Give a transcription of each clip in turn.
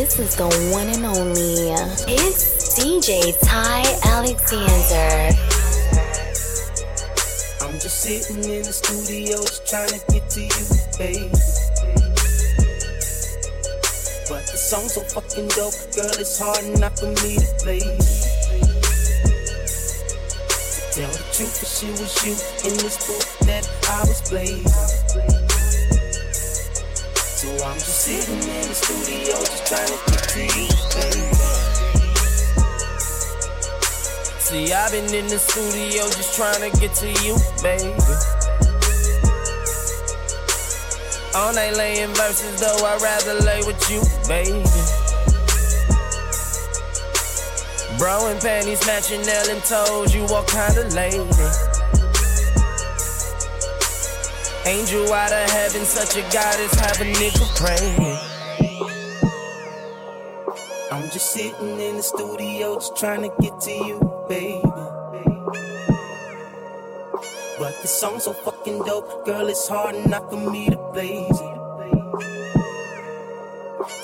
This is the one and only. It's DJ Ty Alexander. I'm just sitting in the studio, just trying to get to you, baby. But the song's so fucking dope, girl, it's hard enough for me to play. Tell the truth, if she was you in this booth that I was playing. I'm just sitting in the studio, just trying to get to you, baby. See, I've been in the studio just trying to get to you, baby. All night laying verses, though I'd rather lay with you, baby. Bro and panties matching nail and toes, you all kinda lady. Angel out of heaven, such a goddess, have a nigga praying. I'm just sitting in the studio, just trying to get to you, baby. But the song's so fucking dope, girl, it's hard enough for me to blaze it.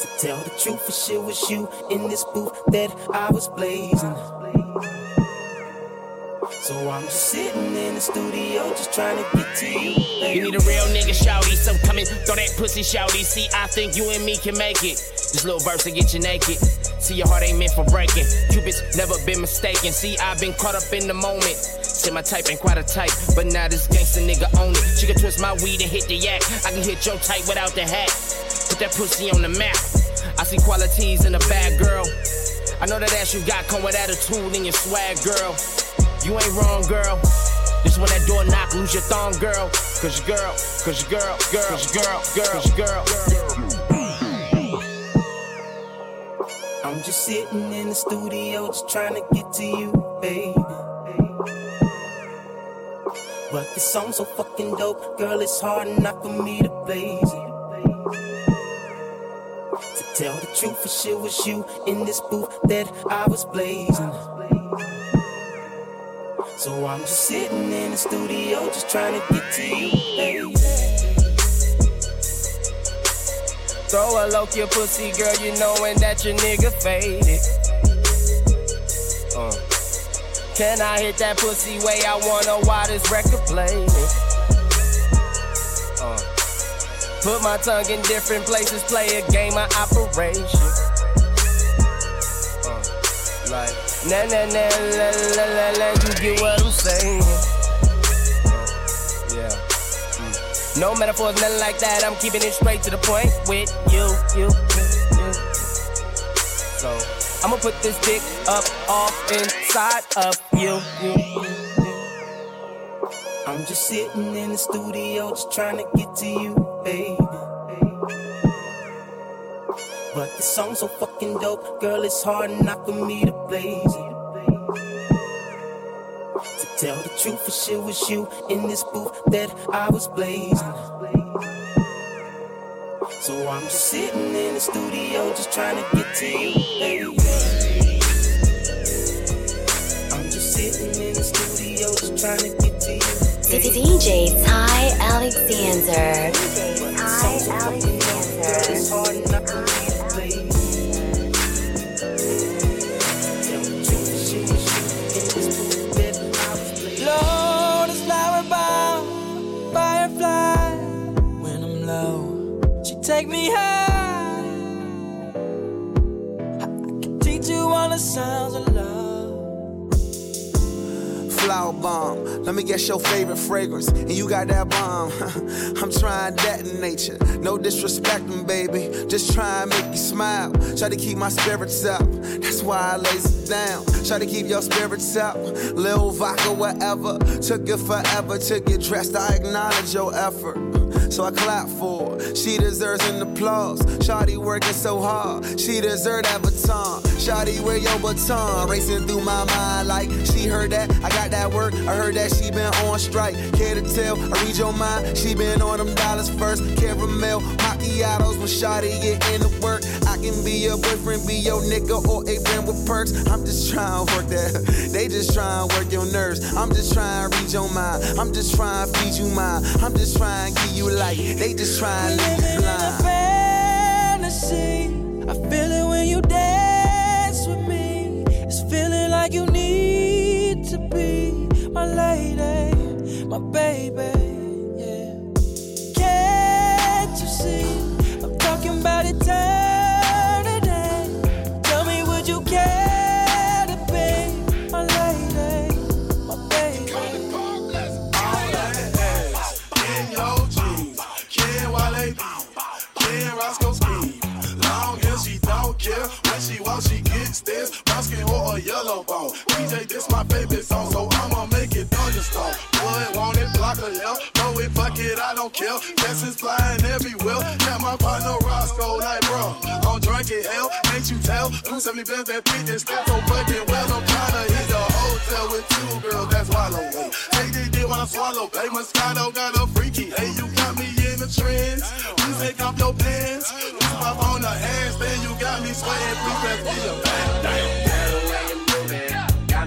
To tell the truth, if shit was you in this booth that I was blazing. So I'm just sitting in the studio, just trying to get to you. Baby. You need a real nigga, shouty. So come in, throw that pussy, shouty. See, I think you and me can make it. This little verse to get you naked. See, your heart ain't meant for breaking. Cupid's never been mistaken. See, I've been caught up in the moment. Say my type ain't quite a type, but now this gangster nigga own it. She can twist my weed and hit the yak. I can hit your type without the hat. Put that pussy on the map. I see qualities in a bad girl. I know that ass you got come with attitude and your swag, girl. You ain't wrong, girl. This when that door knock, lose your thong, girl. Cause your girl, cause your girl, girl, cause your girl, girl, cause your girl. I'm just sitting in the studio, just trying to get to you, baby. But the song's so fucking dope, girl, it's hard enough for me to blaze it. To tell the truth, if shit was you in this booth that I was blazing. So I'm just sitting in the studio, just trying to get to you, baby. Throw a low your pussy, girl, you knowin' that your nigga faded. Uh. Can I hit that pussy way I wanna while this record playing? Uh. Put my tongue in different places, play a game of operation. Uh. Like, na na na la la la la, you get what I'm saying? Yeah. Mm. No metaphors, nothing like that. I'm keeping it straight to the point with you, you, you. So I'ma put this dick up off inside of you. I'm just sitting in the studio, just trying to get to you, baby. But the song's so fucking dope, girl, it's hard enough for me to blaze it. To tell the truth, if shit was you in this booth that I was blazing. So I'm just sitting in the studio, just trying to get to you, baby. I'm just sitting in the studio, just trying to get to you. baby. DJ Ty Alexander. But the song's guess your favorite fragrance. And you got that bomb. I'm trying that in nature. No disrespecting, baby. Just try make you smile. Try to keep my spirits up. That's why I it down. Try to keep your spirits up. Lil vodka, whatever. Took it forever to get dressed. I acknowledge your effort. So I clap for her. She deserves an applause. Shawty working so hard. She deserve that baton. Shawty, where your baton? Racing through my mind like she heard that. I got that work. I heard that she been on strike. Care to tell? I read your mind. She been on them dollars first. Caramel macchiatos when Shawty get in the work. I can be your boyfriend, be your nigga, or a friend with perks. I'm just trying to work that. They just trying to work your nerves. I'm just trying to read your mind. I'm just trying to feed you mine. I'm just trying to give you light. They just trying to leave you Living in a blind. Like you need to be my lady, my baby. Yeah. Can't you see? I'm talking about eternity. This my favorite song, so I'ma make it thunderstorm. Would want it, block a hell. Know it, fuck it, I don't care. Lessons flying everywhere. Yeah, my partner Roscoe, like bro. I'm drunk in hell, ain't you tell? 270 bands that fit this step so fucking well. I'm tryna hit the hotel with two girls, that's Wallow. Hey, take this dick when I swallow. Hey, Moscato got a freaky. Hey, you got me in the trends. You take off your pants. Pop on the ass, then you got me sweating. Please pass me a way you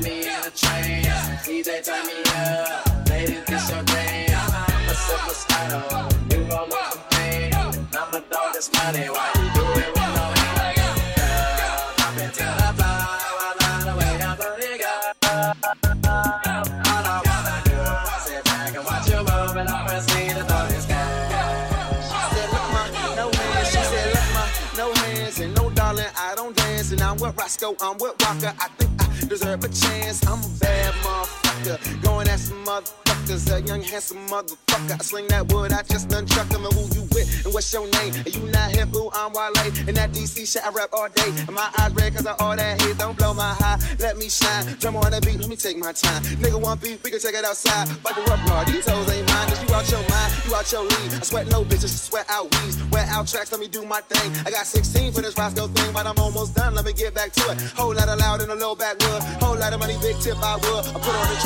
me in a trance. DJ, turn me up. Ladies, this your day. I'm a super star. You gon' want some pain. I'ma throw money. Why you do it with no hand? Girl, hop into the flow. I love the way I'm putting up. All I wanna do is sit back and watch you move, and I proceed to throw this ma, no hands. And no, darling, I don't dance. And I'm with Roscoe, I'm with Waka. I think deserve a chance. I'm a bad motherfucker. Going at some motherfuckers. A young, handsome motherfucker. I sling that wood, I just done chuck them. And who you with? And what's your name? Are you not hip? Who I'm Wale. And that DC shit, I rap all day. And my eyes red cause I all that hate. Don't blow my high. Let me shine. Drum on the beat, let me take my time. Nigga want beef, we can take it outside. Fuck the raw. These hoes ain't mine. Just you out your mind, you out your league. I sweat no bitches, sweat out weeds. Wear out tracks, let me do my thing. I got 16 for this Roscoe thing, but I'm almost done. Let me get back to it. Whole lot of loud in a low backwood. Whole lot of money, big tip I would. I put on the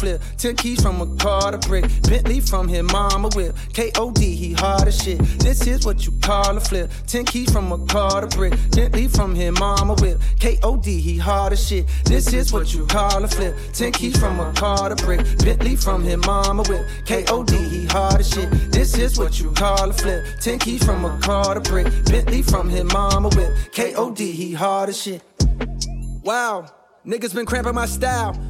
flip. Ten keys from a car to brick. Bentley from his mama whip. K.O.D. he hard as shit. This is what you call a flip. Ten keys from a car to brick. Bentley from his mama whip. K.O.D. he hard as shit. This is what you call a flip. Ten keys from a car to brick. Bentley from his mama whip. K.O.D. he hard as shit. This is what you call a flip. Ten keys from a car to brick. Bentley from his mama whip. K.O.D. he hard as shit. Wow, niggas been cramping my style.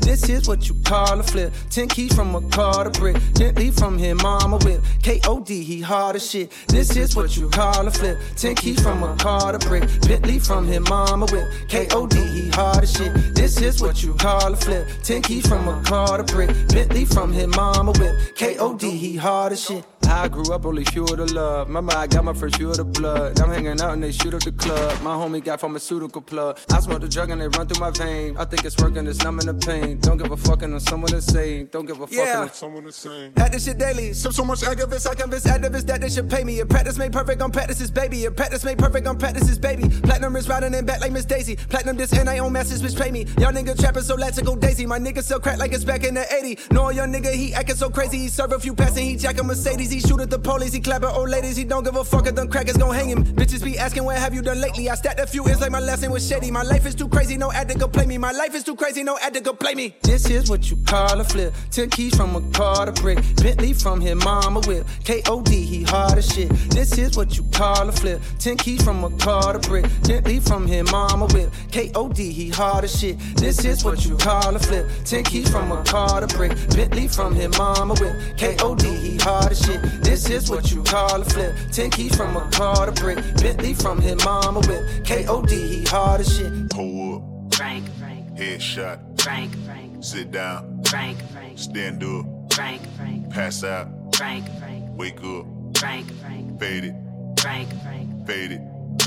This is what you call a flip. Ten keys from a car to brick. Bentley from his mama whip. K.O.D. he hard as shit. This is what you call a flip. Ten keys from a car to brick. Bentley from his mama whip. K.O.D. he hard as shit. This is what you call a flip. Ten keys from a car to brick. Bentley from his mama whip. K.O.D. he hard as shit. I grew up only fuel to love. Mama, I got my first fuel to blood. I'm hanging out and they shoot up the club. My homie got pharmaceutical plug. I smoke the drug and they run through my vein. I think it's working, it's numbing the pain. Don't give a fuck on someone the same. Don't give a fuck Yeah. on someone the same. At this shit daily. So, so much activists, I convince activists that they should pay me. If practice made perfect on practice's baby. If practice made perfect on practice's baby. Platinum is riding in back like Miss Daisy. Platinum this and I own message which pay me. Y'all nigga trapping so let's go daisy. My nigga sell crack like it's back in the 80. No, young nigga, he acting so crazy. He serve a few passing, he jack a Mercedes. He shoot at the police, he clap at old ladies. He don't give a fuck if them crackers gon' hang him. Bitches be asking, what have you done lately? I stacked a few ends like my lesson was shady. My life is too crazy, no ad to go play me. My life is too crazy, no ad to go play me. This is what you call a flip. Ten keys from a car to brick. Bentley from his mama whip. K.O.D. he hard as shit. This is what you call a flip. Ten keys from a car to brick. Bentley from his mama whip. K.O.D. he hard as shit. This is what you call a flip. Ten keys from a car to brick. Bentley from his mama whip. K.O.D. he hard as shit. This is what you call a flip. Ten keys from a car to brick. Bentley from his mama whip. K.O.D. he hard as shit. Pull up. Frank, Frank, Headshot. Frank, Frank, Sit down. Frank, Frank, Stand up. Frank, Frank, Pass out. Frank, Frank, Wake up. Frank, Frank, Fade it. Frank, Frank, Fade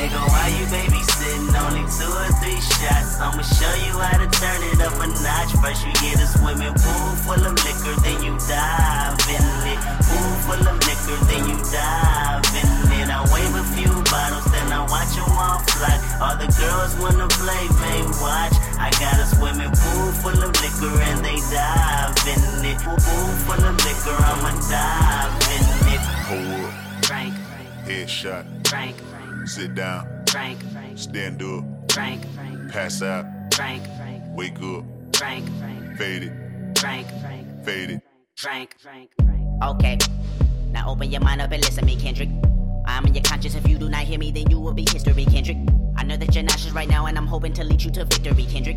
Nigga, why you babysitting? Only two or three shots. I'ma show you how to turn it up a notch. First you get a swimming pool full of liquor, then you dive in it. Pool full of liquor, then you dive in it. I wave a few bottles, then I watch them all fly. All the girls wanna play, may watch. I got a swimming pool full of liquor and they dive in it. Pool full of liquor, I'ma dive in it. Pull up. Frank, Frank, Headshot. Frank, Frank, Sit down. Frank, Frank, Stand up. Frank, Frank, Pass out. Frank, Frank, Wake up. Frank, Frank, Fade it. Frank, Frank, Fade it. Frank, Frank, Frank. Okay, now open your mind up and listen to me, Kendrick. I'm in your conscience. If you do not hear me, then you will be history, Kendrick. I know that you're nauseous right now, and I'm hoping to lead you to victory, Kendrick.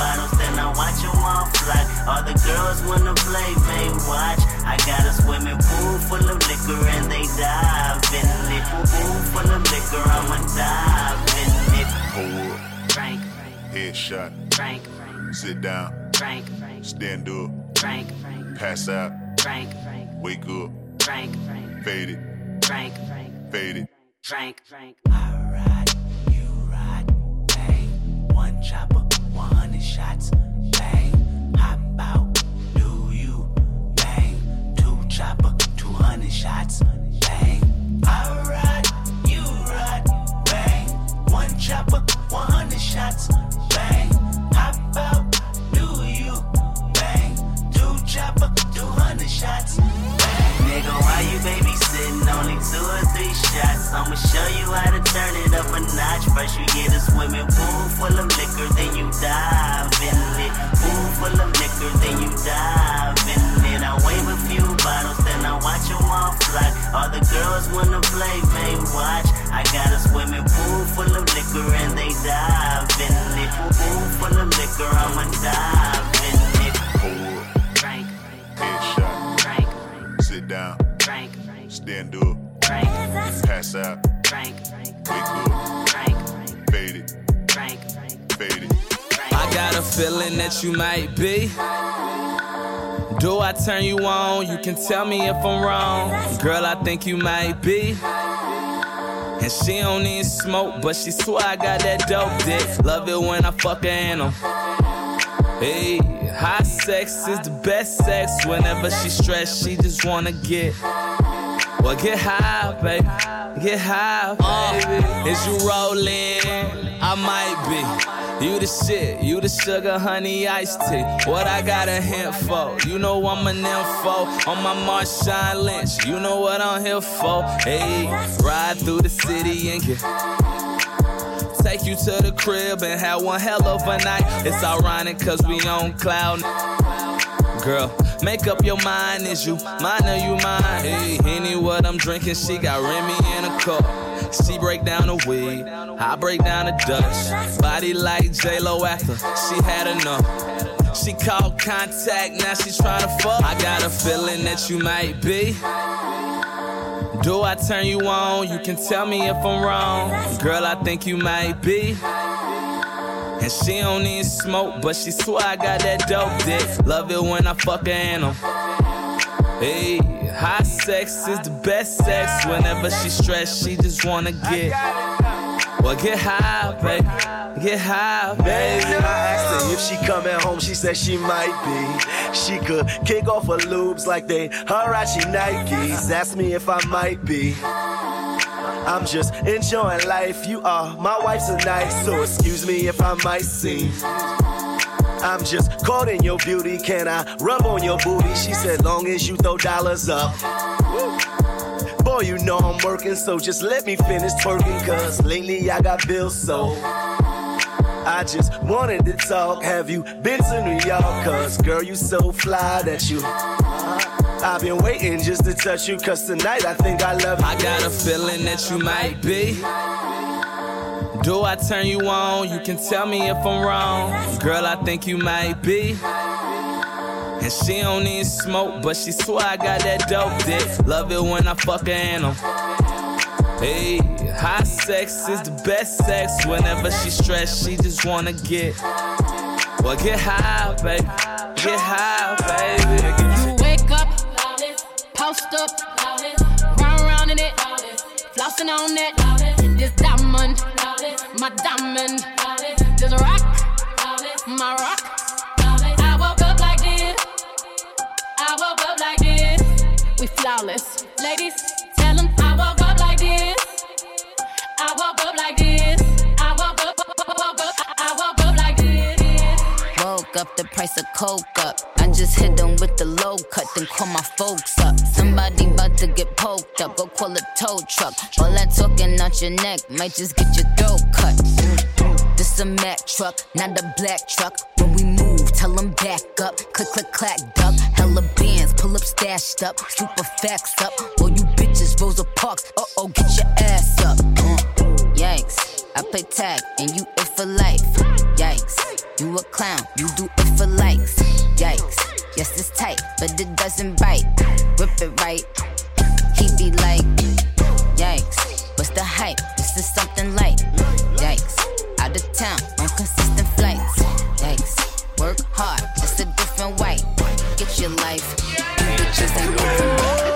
bottles, then I watch them all fly. All the girls wanna play, may watch. I got a swimming pool full of liquor and they dive in it. Pool full of liquor, I'ma dive in it. Pull up. Frank, Frank, Headshot. Frank, Frank, Sit down. Frank, Frank, Stand up. Frank, Frank, Pass out. Frank, Frank, Wake up. Frank, Frank, Fade it. Frank, Frank, Fade it. Frank, Frank. I ride, you ride, bang. One chopper, 100 shots, bang. Do you, bang. Two chopper, 200 shots, bang. I ride, you ride, bang. One chopper, 100 shots, bang. Do you, bang. Two chopper, 200 shots, bang. Nigga, why you babysitting? Only two or three shots. I'ma show you how to turn it up a notch. First you get a swimming pool full of liquor, girls wanna play, may watch. I got a swimming pool full of liquor and they dive in it. Pool full of liquor, I'ma dive in it. Pull up. Frank, Frank, Headshot. Frank, Frank, Sit down. Frank, Frank, Stand up. Frank, Pass out. Frank, Frank, Wake up. Frank, Frank, Fade it. Frank, Frank, Fade it. I got a feeling that you might be. Do I turn you on? You can tell me if I'm wrong. Girl, I think you might be. And she don't need smoke, but she swear I got that dope dick. Love it when I fuck her in 'em. Hey, hot sex is the best sex. Whenever she stressed, she just wanna get. Well, get high, baby. Get high, baby. Is you rolling? I might be. You the shit, you the sugar, honey, iced tea. What I got a hint for? You know I'm an info on my Marshawn Lynch. You know what I'm here for? Hey, ride through the city and get. Take you to the crib and have one hell of a night. It's ironic cause we on cloud. Girl, make up your mind, is you mine or you mine? Hey, any what I'm drinking, she got Remy in a cup. She break down the weed, I break down the Dutch. Body like J-Lo after she had enough. She called contact, now she tryna fuck. I got a feeling that you might be. Do I turn you on? You can tell me if I'm wrong. Girl, I think you might be. And she don't need smoke, but she swear I got that dope dick. Love it when I fuck her animal. Hey, high sex is the best sex. Whenever she stressed, she just wanna get. Well, get high, baby. Get high, baby. I asked her if she coming home, she said she might be. She could kick off her lubes like they Huarache Nikes. Ask me if I might be. I'm just enjoying life. You are my wife tonight, so excuse me if I might seem. I'm just caught in your beauty. Can I rub on your booty? She said, long as you throw dollars up. Boy, you know I'm working, so just let me finish twerking. Cause lately I got bills, so I just wanted to talk. Have you been to New York? Cause girl, you so fly that you. I've been waiting just to touch you, cause tonight I think I love you. I got a feeling that you might be. Do I turn you on? You can tell me if I'm wrong. Girl, I think you might be. And she don't need smoke, but she swear I got that dope dick. Love it when I fuck her animal. Hey, high sex is the best sex. Whenever she stressed, she just wanna get. Well, get high, baby. Get high, baby. You wake up, post up, round round in it, flossing on it. This diamond, my diamond, this rock, my rock. I woke up like this. I woke up like this. We flawless, ladies. Tell 'em I woke up like this. I woke up like this. I woke up, woke up, I woke up like this. Woke up the price of coke up. I just hit them with the low cut, then call my folks up. Somebody about to get poked up, go call a tow truck. All that talking out your neck might just get your throat cut. This a Mack truck, not a black truck. When we move, tell them back up. Click, click, clack, duck. Hella bands, pull up, stashed up. Super facts up. All you bitches, Rosa Parks. Uh oh, get your ass up. Yikes. I play tag and you it for life. Yikes. You a clown, you do it for likes. Yikes. Yes, it's tight, but it doesn't bite. Rip it right. He be like, yikes. What's the hype? This is something light. Yikes. Out of town on consistent flights. Yikes. Work hard, it's a different white. Get your life. Bitches ain't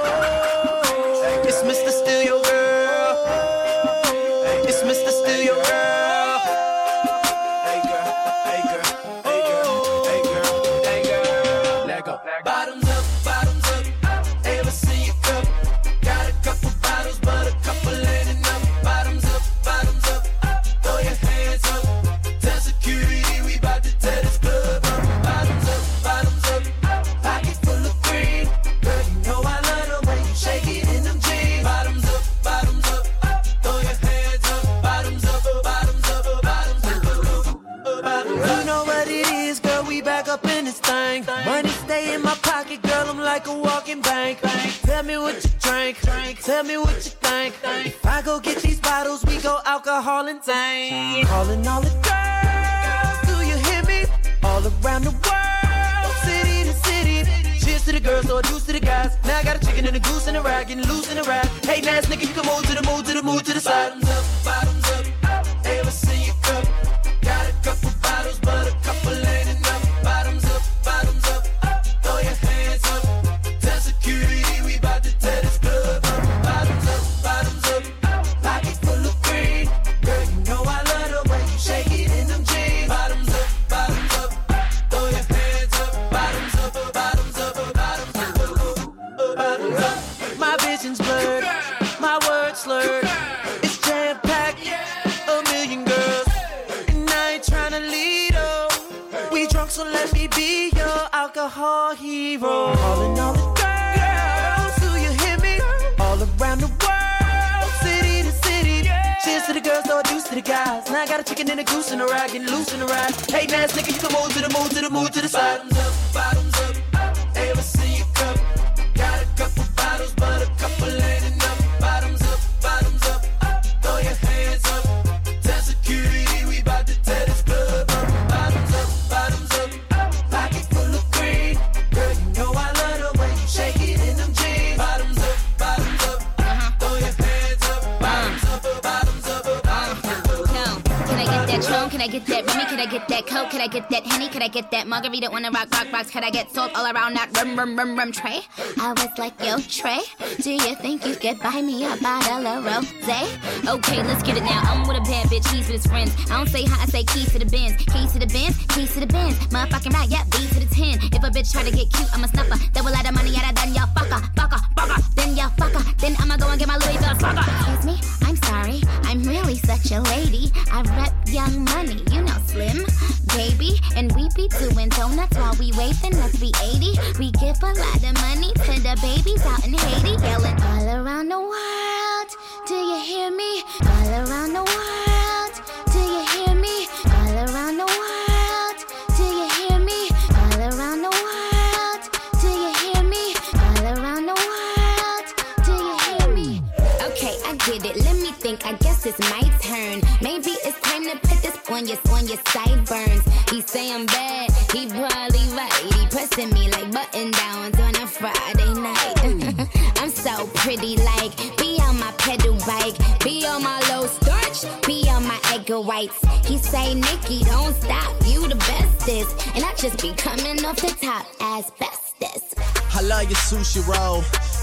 Tell me what you think. If I go get these bottles, we go alcohol and tank. Calling all the girls, do you hear me? All around the world, city to city. Cheers to the girls, or deuce to the guys. Now I got a chicken and a goose and a rag, getting loose in the rag. Hey, nice nigga, you can move to the move to the move to the side. Hero. Calling all the girls, do you hear me? All around the world, city to city. Cheers to the girls, no juice to the guys. Now I got a chicken and a goose and a rag, getting loose in the ride. Hey, nice nigga, you can move to the move to the move to the side. Get that Henny? Could I get that Margarita? Wanna rock, rock, rocks? Could I get salt all around that rum, rum, rum, rum tray? I was like, yo, Trey, do you think you could buy me a bottle of rosé? Okay, let's get it now. I'm with a bad bitch, he's with his friends. I don't say hi, I say keys to the bins. Keys to the bins, keys to the bins. Motherfucking right, yeah, B to the 10. If a bitch try to get cute, I'm a snuffer. Double lot of money, out of done, y'all fucker, fucker, fucker. Then y'all fucker. Then I'ma go and get my Louis Vuitton fucker. Excuse me, I'm sorry. I'm such a lady. I rep young money, you know, slim, baby. And we be doing donuts while we waving, let's be 80. We give a lot of money to the babies out in Haiti. Yelling all around the world. Do you hear me? All around the world. Do you hear me? All around the world. Do you hear me? All around the world. Do you hear me? All around the world. Do you hear me? Okay, I get it. Let me think. I guess it's my on your on your sideburns. He say I'm bad. He probably right. He pressing me like button downs on a Friday night. I'm so pretty, like be on my pedal bike, be on my low starch, be on my egg whites. He say, Nikki, don't stop, you the bestest, and I just be coming off the top as bestest. I love your sushi roll,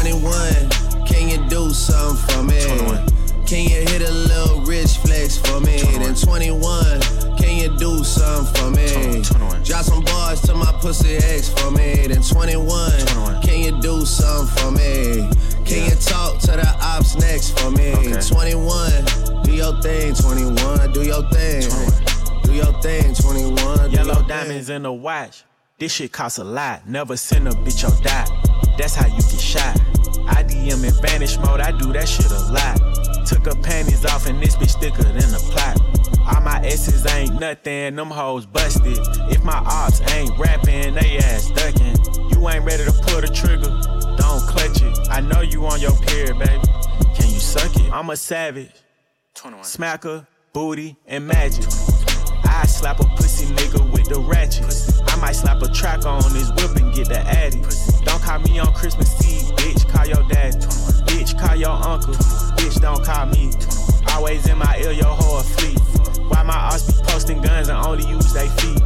21, can you do something for me? 21. Can you hit a little rich flex for me? Then 21, can you do something for me? Drop some bars to my pussy ex for me. Then 21, can you do something for me? Can you talk to the ops next for me? 21, do your thing, 21, do your thing. Do your thing, 21. do Yellow diamonds in the watch. This shit costs a lot. Never send a bitch or die. That's how you get shot. I DM in vanish mode. I do that shit a lot. Took her panties off and this bitch thicker than a plot. All my S's ain't nothing. Them hoes busted. If my ops ain't rapping, they ass ducking. You ain't ready to pull the trigger. Don't clutch it. I know you on your period, baby. Can you suck it? I'm a savage. Smacker, booty, and magic. I slap a pussy nigga with the ratchet. I might slap a track on his whip and get the addy. Don't call me on Christmas Eve, bitch. Call your dad. Bitch, call your uncle. Bitch, don't call me. Always in my ear, your whole fleet. Why my ass be posting guns and only use they feet?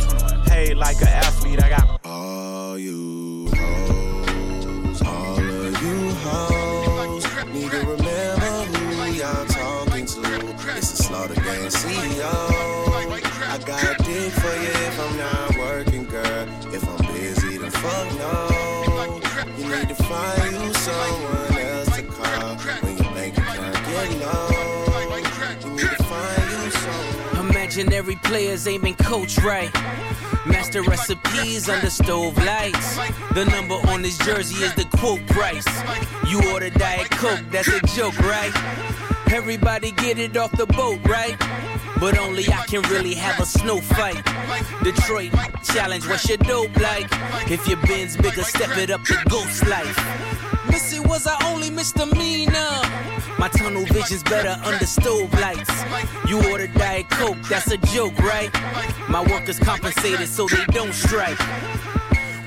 Paid like an athlete, I got players ain't been coached right. Master recipes under stove lights. The number on this jersey is the quote price. You order Diet Coke, that's a joke, right? Everybody get it off the boat, right? But only I can really have a snow fight. Detroit challenge, what's your dope like? If your bin's bigger, step it up to ghost life. Missy was our only misdemeanor. My tunnel vision's better under stove lights. You order Diet Coke, that's a joke, right? My workers compensated so they don't strike.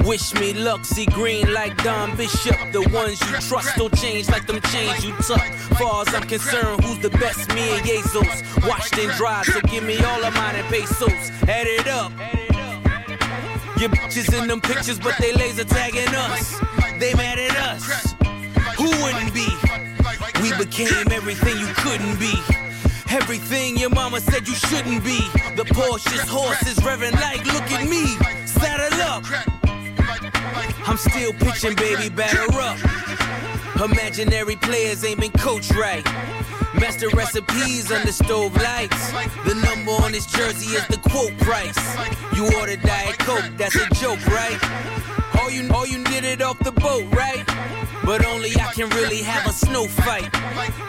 Wish me luck, see green like Don Bishop. The ones you trust don't change like them chains you tuck. Far as I'm concerned, who's the best? Me and Jesus. Washed and dried, so give me all of mine and pesos. Add it up. Your bitches in them pictures, but they laser tagging us. They mad at us. Who wouldn't be? We became everything you couldn't be. Everything your mama said you shouldn't be. The Porsche's horses revving like, look at me. Saddle up. I'm still pitching, baby, batter up. Imaginary players ain't been coached right. Master recipes under stove lights. The number on this jersey is the quote price. You order Diet Coke, that's a joke, right? All you, oh, you did it off the boat, right? But only I can really have a snow fight.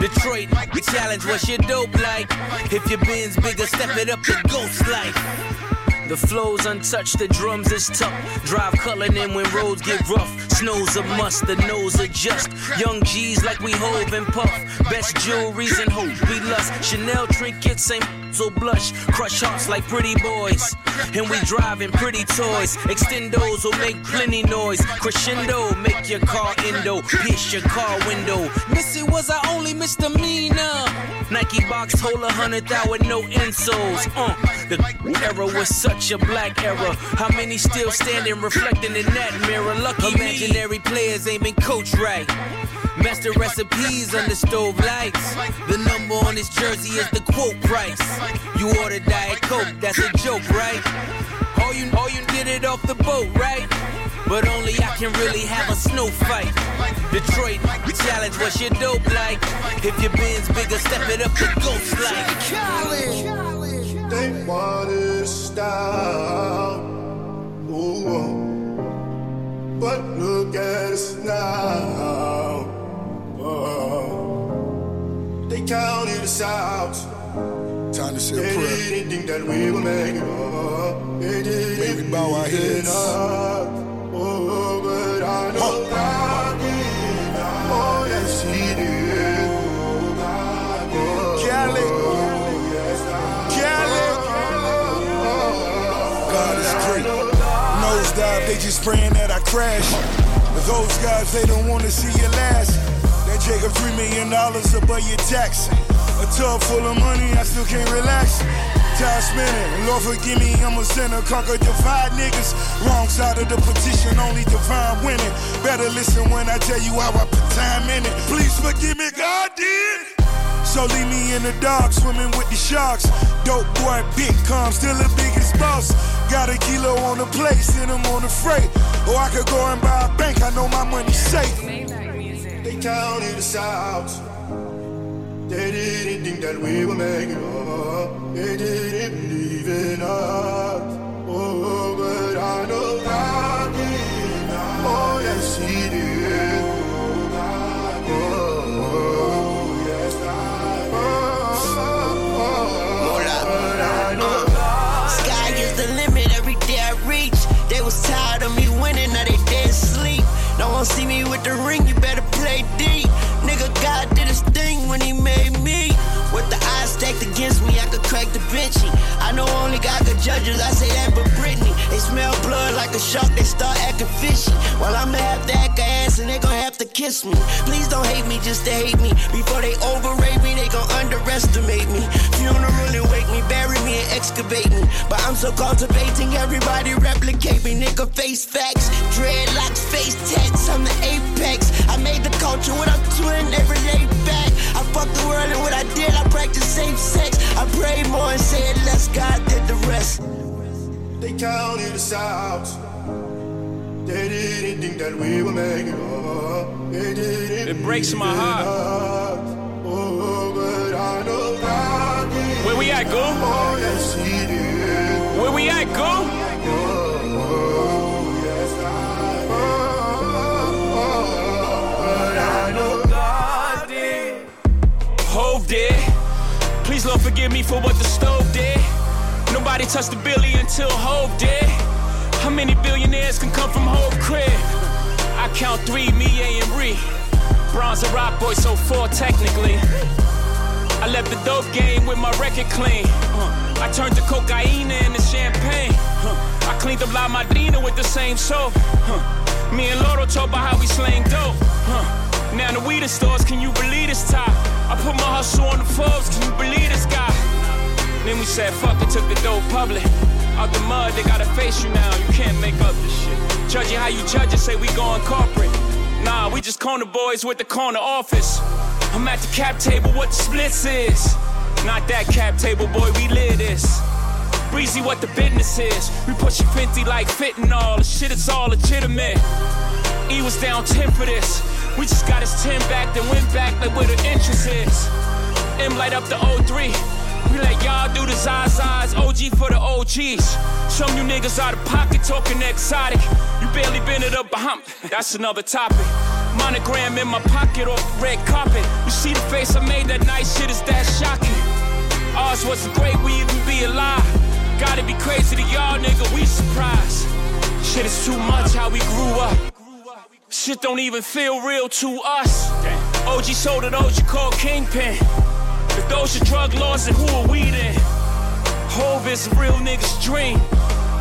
Detroit, the challenge, what's your dope like? If your bin's bigger, step it up to ghost life. The flow's untouched, the drums is tough. Drive culling in when roads get rough. Snow's a must, the nose adjust. Young G's like we hove and puff. Best jewelries and hope we lust. Chanel trinkets, same so blush. Crush hearts like pretty boys. And we driving pretty toys. Extendos will make plenty noise. Crescendo, make your car endo. Pierce your car window. Missy was our only misdemeanor. Nike box hold a hundred thou with no insoles. Uh, the era was such a black era. How many still standing reflecting in that mirror? Lucky imaginary players ain't been coached right. Master recipes under stove lights. The number on his jersey is the quote price. You order Diet Coke, that's a joke, right? All you, all you did it off the boat, right? But only I can really have a snow fight. Detroit, the challenge, what's your dope like? If your bin's bigger, step it up to ghost like. They wanna stop. Ooh, oh. but look at us now. Oh. They counted us out. Time to say They a prayer. didn't think that we would make it up. They didn't May we bow our heads. us. Oh, but I know God did. Oh, yes, He did. Oh, Cali. God is great. Nosedive, they just praying that I crash. But those guys, they don't want to see you last. Jacob, three million dollars above your tax. A tub full of money, I still can't relax. Time spinning, Lord forgive me, I'm a sinner. Conquer divide niggas. Wrong side of the petition, only divine winning. Better listen when I tell you how I put time in it. Please forgive me, God did. So leave me in the dark, swimming with the sharks. Dope boy, big calm, still the biggest boss. Got a kilo on the plate, send him on the freight. Or I could go and buy a bank, I know my money's safe. Counted us out. They didn't think that we were making up. They didn't believe in us. Oh, but I know God No one see me with the ring, you better play deep. Stacked against me, I could crack the bitchy. I know only God could judge us, I say that but Britney. They smell blood like a shark, they start acting fishy. Well, I'ma have to act ass and they gon' have to kiss me. Please don't hate me just to hate me. Before they overrate me, they gon' underestimate me. Funeral and wake me, bury me and excavate me. But I'm so cultivating, everybody replicate me. Nigga, face facts, dreadlocks, face tats, I'm the apex. I made the culture, what I'm doing, they relate back. I fuck the world and what I did, I practice safe sex. I pray more and say it less, God did the rest. They counted us out. They didn't think that we would make it up. They didn't It breaks my heart. Oh, but I know God did. Where we at, go? Oh, yes, He did. Where we at, go? Oh, yes, I But I know God did. Hove did. Please, Lord, forgive me for what the stove did. Nobody touched the Billy until Hove did. How many billionaires can come from Hove crib? I count three, me, A, and Ree. Bronze and rock boy, so four technically. I left the dope game with my record clean. I turned the cocaine into champagne. I cleaned up La Madrina with the same soap. Me and Loro talk about how we slang dope. Now the weed stores, can you believe this top? Put my hustle on the Forbes, can you believe this guy? Then we said, fuck it, took the dope public. Out the mud, they gotta face you now. You can't make up this shit. Judge it how you judge it, say we going corporate. Nah, we just corner boys with the corner office. I'm at the cap table, what the splits is. Not that cap table, boy, we live this. Breezy, what the business is. We push 50 like fitting all. The shit is all legitimate. E was down 10 for this. We just got his 10 back, then went back like where the interest is. M light up the O3. We let y'all do the Zazas, OG for the OGs. Some you niggas out of pocket talking exotic. You barely been to the Bahamas, that's another topic. Monogram in my pocket off the red carpet. You see the face I made that night, shit is that shocking. Ours wasn't great, we even be alive. Gotta be crazy to y'all, nigga, we surprised. Shit is too much how we grew up. Shit don't even feel real to us. OG sold it, OG called Kingpin. If those are drug laws, then who are we then? Hov is a real nigga's dream.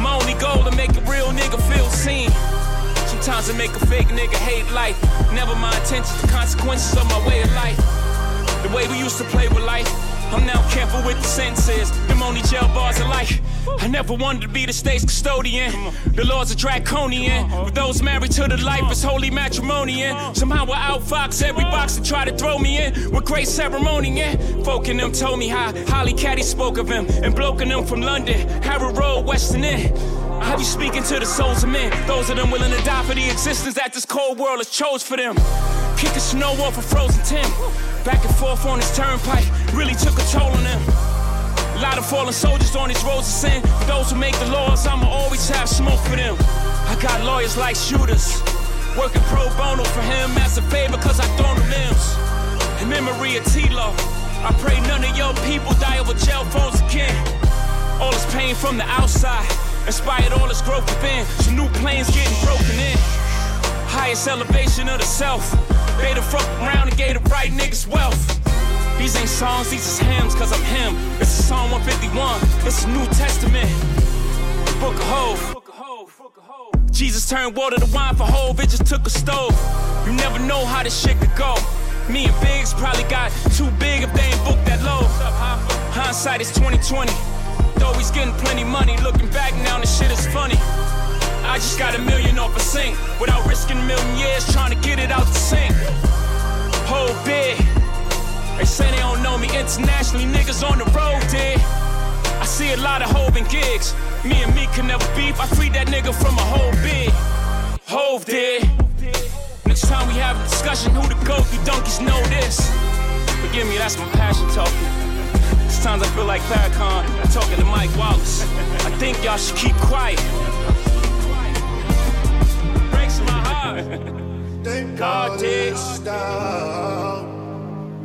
My only goal to make a real nigga feel seen. Sometimes I make a fake nigga hate life. Never my intentions, the consequences of my way of life. The way we used to play with life. I'm now careful with the sentences. Them only jail bars are like. I never wanted to be the state's custodian. The laws are draconian. With those married to the life, it's holy matrimonian. Somehow I outfox every box to try to throw me in. With great ceremony, yeah. Folk in them told me how Holly Caddy spoke of him. And bloke in them from London, Harrow Road, Western Inn. I you speaking to the souls of men. Those of them willing to die for the existence that this cold world has chose for them. Kicking snow off a frozen Tim. Back and forth on this turnpike really took toll on them. A lot of fallen soldiers on these roads of sin. For those who make the laws, I'ma always have smoke for them. I got lawyers like shooters. Working pro bono for him as a favor, cause I thrown them limbs. In memory of T-Lo, I pray none of your people die over jail phones again. All this pain from the outside inspired all this growth within. So new planes getting broken in. Highest elevation of the self. They the fuck around and gave the right niggas wealth. These ain't songs, these is hymns, cause I'm him. This is Psalm 151, it's is New Testament. Book of Hov. Jesus turned water to wine for Hov, it just took a stove. You never know how this shit could go. Me and Biggs probably got too big if they ain't booked that low. Hindsight is 2020. Though he's getting plenty money, looking back now, this shit is funny. I just got a million off a sync without risking a million years trying to get it out the sink. Whole big. They say they don't know me internationally, niggas on the road did. I see a lot of Hove and gigs. Me and me can never beef. I freed that nigga from a whole big. Hov did. Next time we have a discussion, who the goat? You donkeys know this. Forgive me, that's my passion talking. Sometimes I feel like Farrakhan talking to Mike Wallace. I think y'all should keep quiet. Thank God did. down.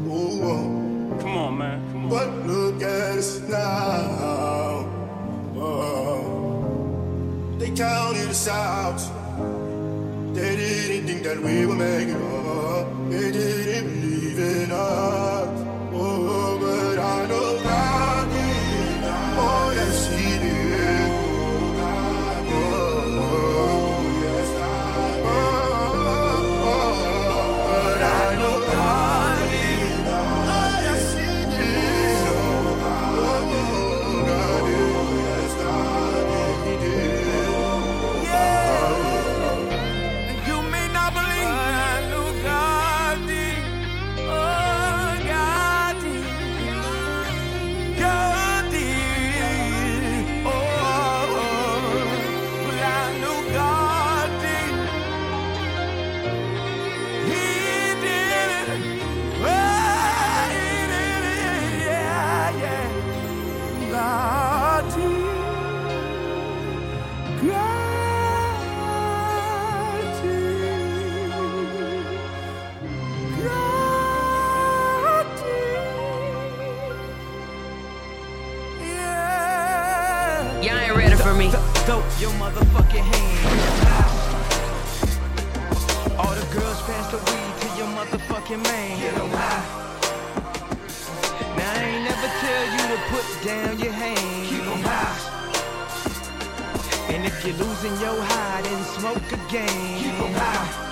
Ooh, Come on, man. Come on. But look at us now. Oh. They counted us out. They didn't think that we would make it up. They didn't believe in us. Your motherfucking hand. All the girls pass the weed to your motherfucking man. Get 'em high. Now I ain't never tell you to put down your hand. Keep 'em high. And if you're losing your high, then smoke again. Keep 'em high.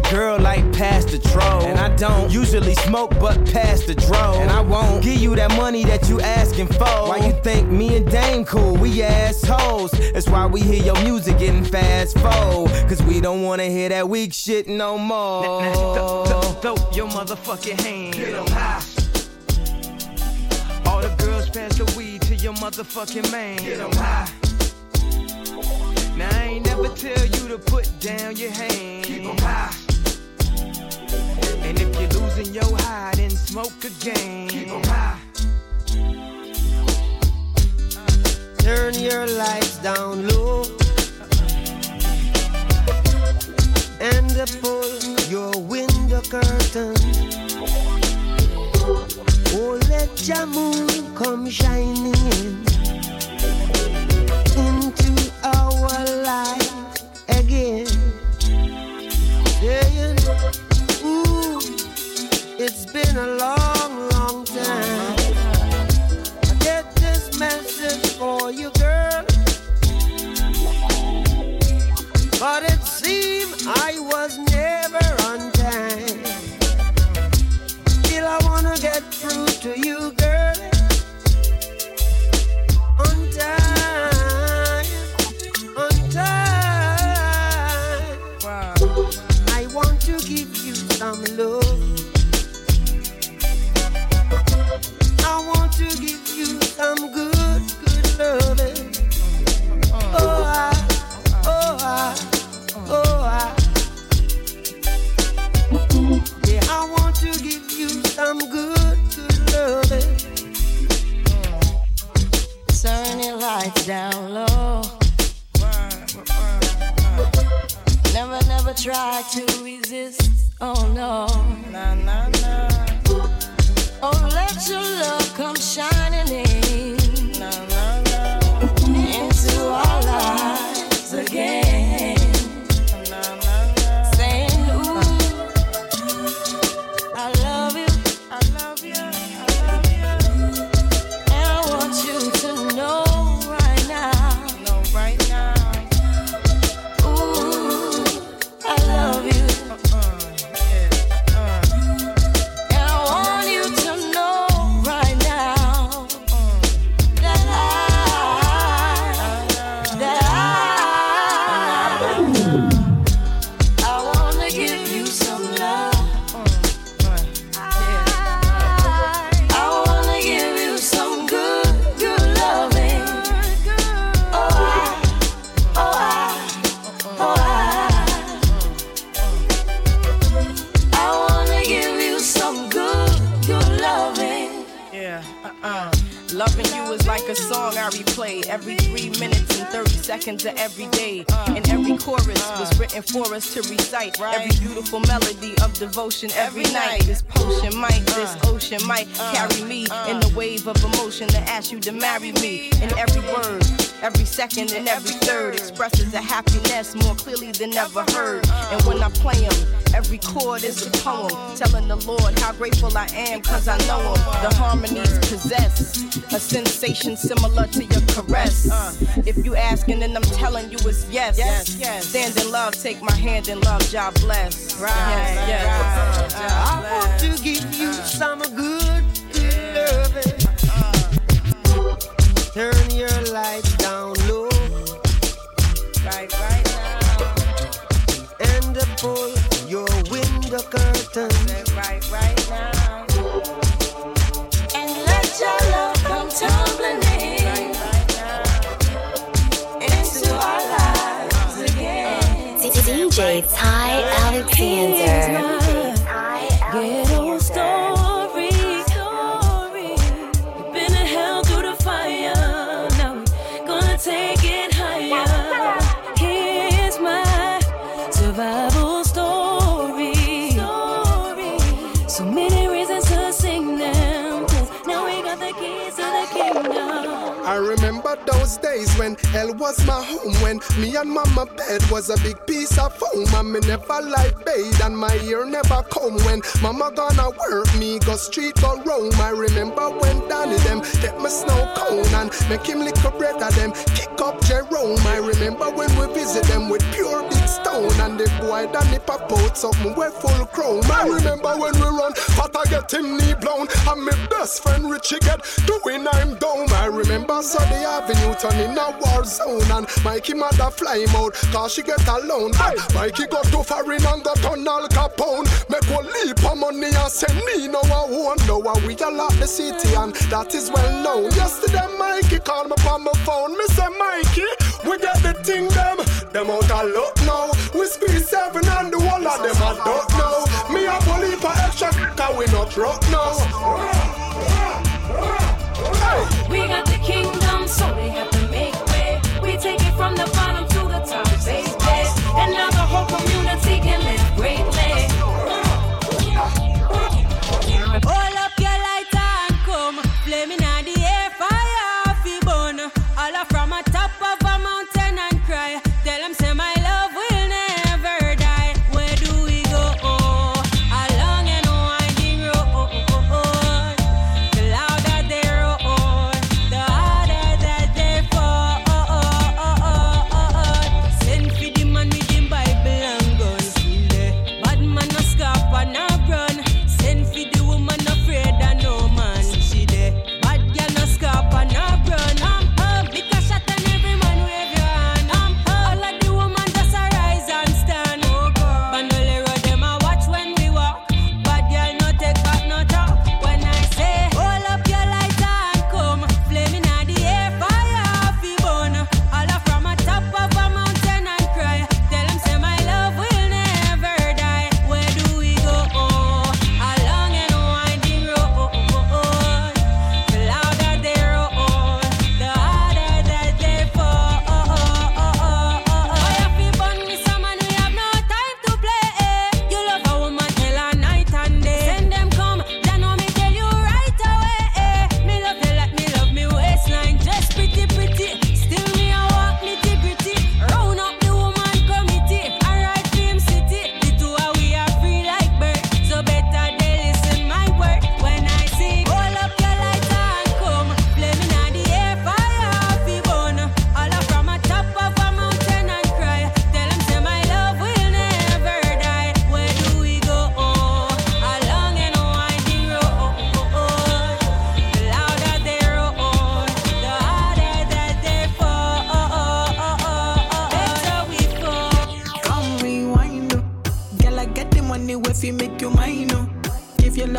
your girl like past the troll. And I don't usually smoke, but past the dro. And I won't give you that money that you asking for. Why you think me and Dame cool? We assholes. That's why we hear your music getting fast forward. Cause we don't wanna hear that weak shit no more. Throw your motherfucking hand. Get 'em high. All the girls pass the weed to your motherfucking man. Get 'em high. Now I ain't never tell you to put down your hand. Keep 'em high. And if you're losing your high, then smoke again. Keep 'em high. Turn your lights down low and pull your window curtains. Oh, let your moon come shining in into our life been a long, long time. I get this message for you, girl. But it seemed I was never on time. Still, I wanna get through to you, lights down low. Never, never try to resist. Oh no. Oh, let your love come shining to recite. Every beautiful melody of devotion every night. This potion might, this ocean might carry me in the wave of emotion to ask you to marry me. And every word, every second, and every third expresses a happiness more clearly than ever heard. And when I play them, every chord is a poem telling the Lord how grateful I am cause I know him. The harmonies possess a sensation similar to your caress. If you asking, then I'm telling you it's yes. yes. Stand in love, take my hand in love, God bless. Right. Yes, yes. Out something we full crown. Man, remember when we run, Fata get him knee blown, and my best friend Richie get doing I'm down. I remember Sunday Avenue turning a war zone, and Mikey mother fly out, cause she get alone. But Mikey got to foreign and got on Al Capone. Make one leap of money and send me no one know we all up the city, and that is well known. Yesterday, Mikey called me on my phone. Me say, Mikey, we get the thing them. Them out of luck now. Them I don't know. Me a bully for extra, cause we not rock now. We got the kingdom, so we have to make way. We take it from the bottom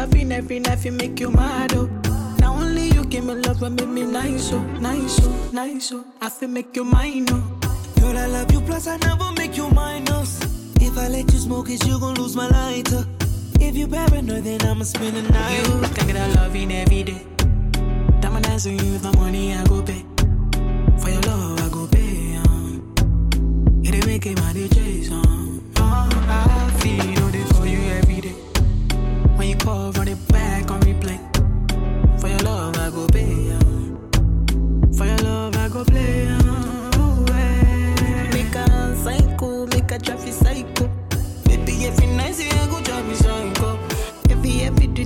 loving every night, fi make you mad, oh. Now only you give me love and make me nice, oh, nice, oh, nice, oh. I fi make you mine, oh. Girl, I love you, plus I never make you minus. If I let you smoke it, you gon' lose my lighter. If you paranoid, then I'ma spend the night. You can get a loving every day. Diamond dance with you my money, I go pay. For your love, I go pay. Um. It ain't making my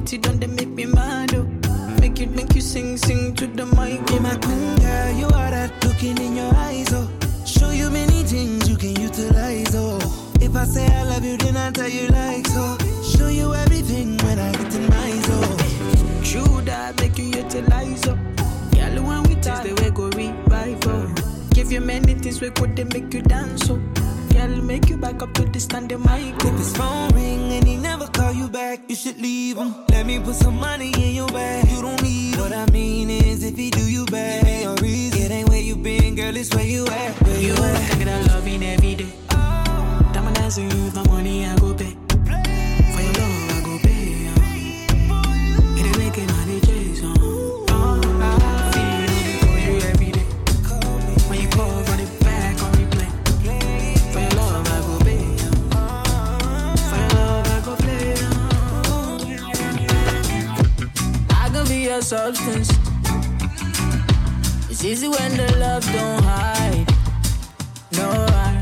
Duty done, they make me mad, oh. Make you, make you sing, sing to the mic. Be my queen, girl, you are that looking in your eyes, oh. Show you many things you can utilize, oh. If I say I love you, then I tell you like so. Oh. Show you everything when I get in my zone. True that make you utilize Oh, Girl, when we taste the way go revive oh. Give you many things we could they make you dance oh. Girl, make you back up to the standing mic oh. If his phone ring and he never call you back, you should leave him. Let me put some money in your bag. You don't need him. What I mean is, if he do you bad, give me a reason. It ain't where you been, girl, it's where you at. Where You you at? can get a loving every day. Diamond dance with you with my money, I go be a substance. It's easy when the love don't hide. No, I,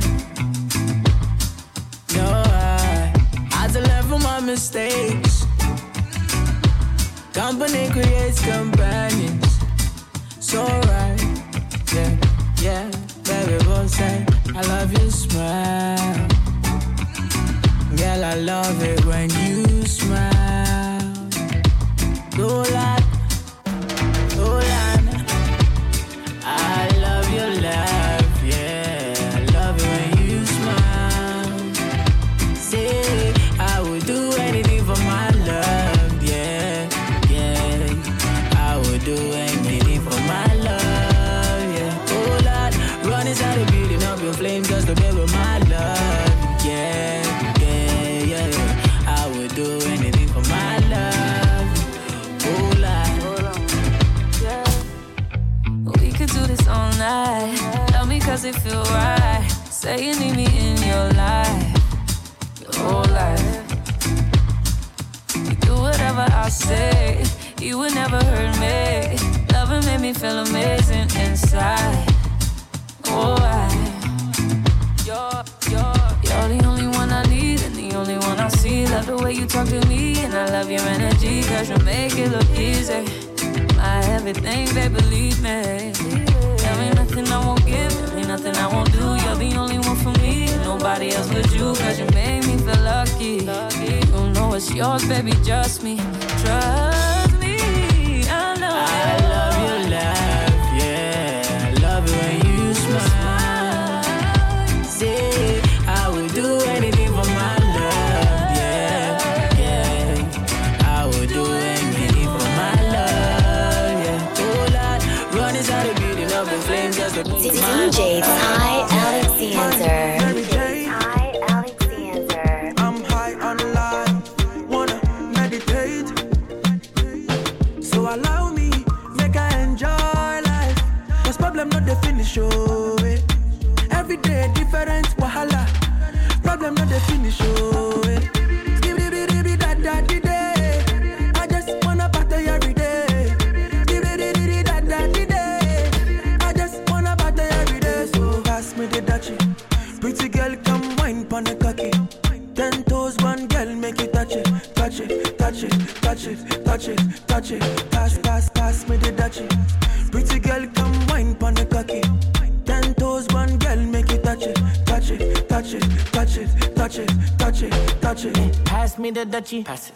no, I. I from my mistakes. Company creates companions. So right, yeah, yeah. Baby, both say I love your smile. Girl, I love it when you smile. Go like Say you would never hurt me. Loving made me feel amazing inside. Oh, I. You're, you're, you're the only one I need and the only one I see. Love the way you talk to me and I love your energy. Cause you make it look easy. My everything, they believe me. Tell me nothing I won't give, tell me nothing I won't do. You're the only one for me, nobody else but you. Cause you made me feel lucky. You know it's yours, baby, just me trust. Gucci. Passe.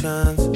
chance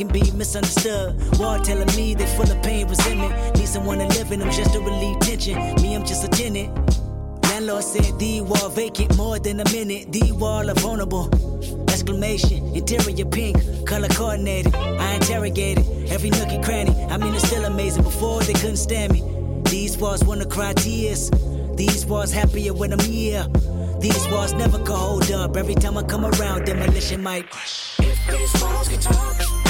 can be misunderstood. War telling me they full of pain, resentment. Need someone to live in them just to relieve tension. Me, I'm just a tenant. Landlord said the wall vacant more than a minute. The wall of vulnerable. Exclamation, interior pink, color coordinated. I interrogated every nook and cranny. I mean, it's still amazing. Before they couldn't stand me. These walls wanna cry tears. These walls happier when I'm here. These walls never could hold up. Every time I come around, demolition might. If these walls could talk.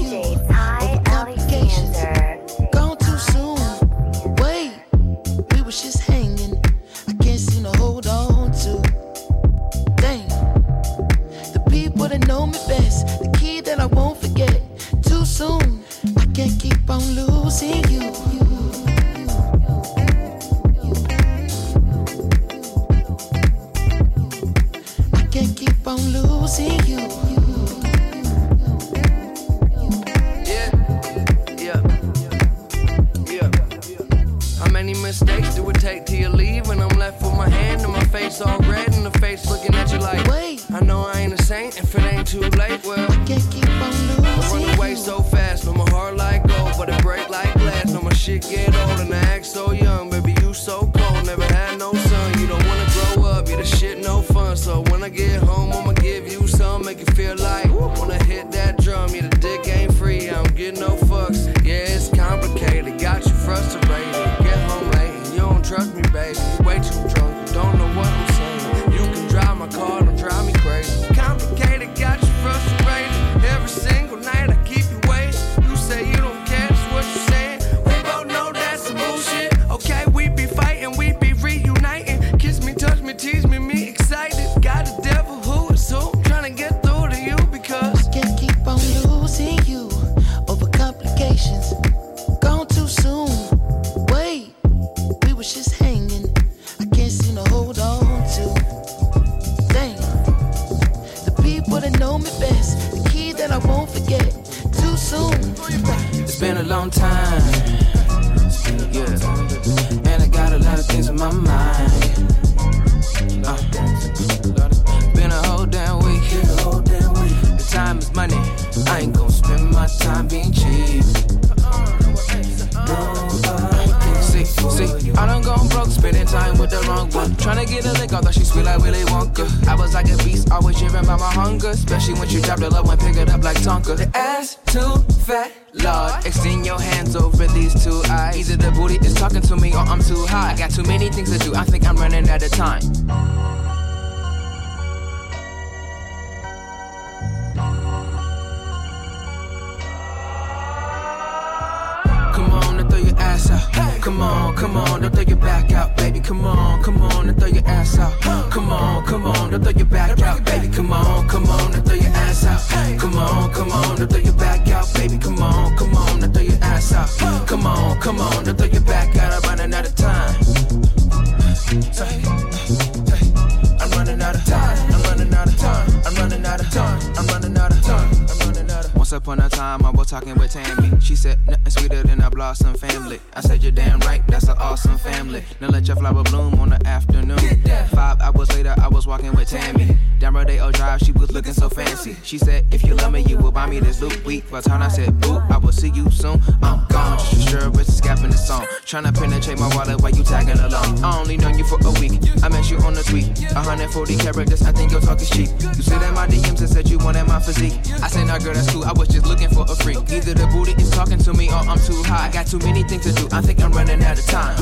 song. Penetrate my wallet while you tagging along. I only known you for a week. I met you on the tweet. 140 characters, I think your talk is cheap. You said in my DMs and said you wanted my physique. I said, nah, girl, that's cool. I was just looking for a freak. Either the booty is talking to me or I'm too high. I got too many things to do. I think I'm running out of time.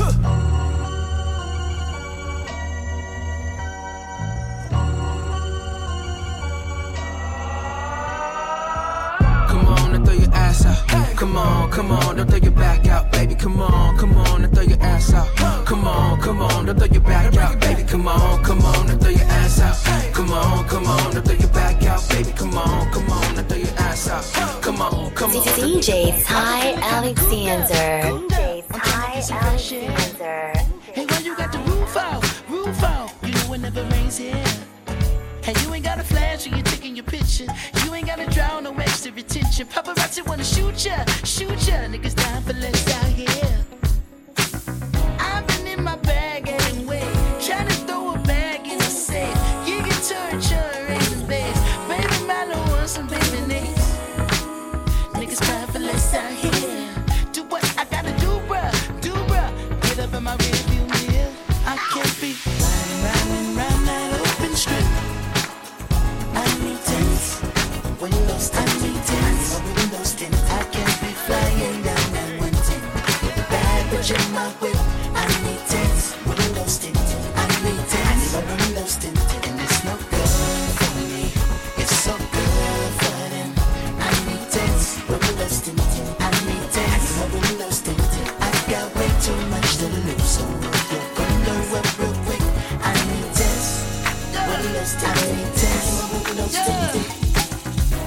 Come on, come on, don't throw your back out baby, come on, come on, and throw your ass out. Come on, come on, now throw your back out, baby, come on, come on, now throw your ass out. Come on, come on, now throw your back out, baby, come on, come on, now throw your ass out. Come on, come on. DJ Ty Alexander. DJ Ty Alexander. Hey, why you got the roof out, roof out? You know it never rains here. And you ain't got a flash when you're taking your picture. You ain't gotta draw no extra attention. Paparazzi wanna shoot ya, shoot ya. Niggas dying for less out here. I've been in my bag. when you lost I need this. I'm. I can be flying down and one. Bad in my.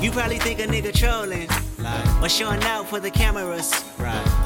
You probably think a nigga trolling, like, or showing out for the cameras, right?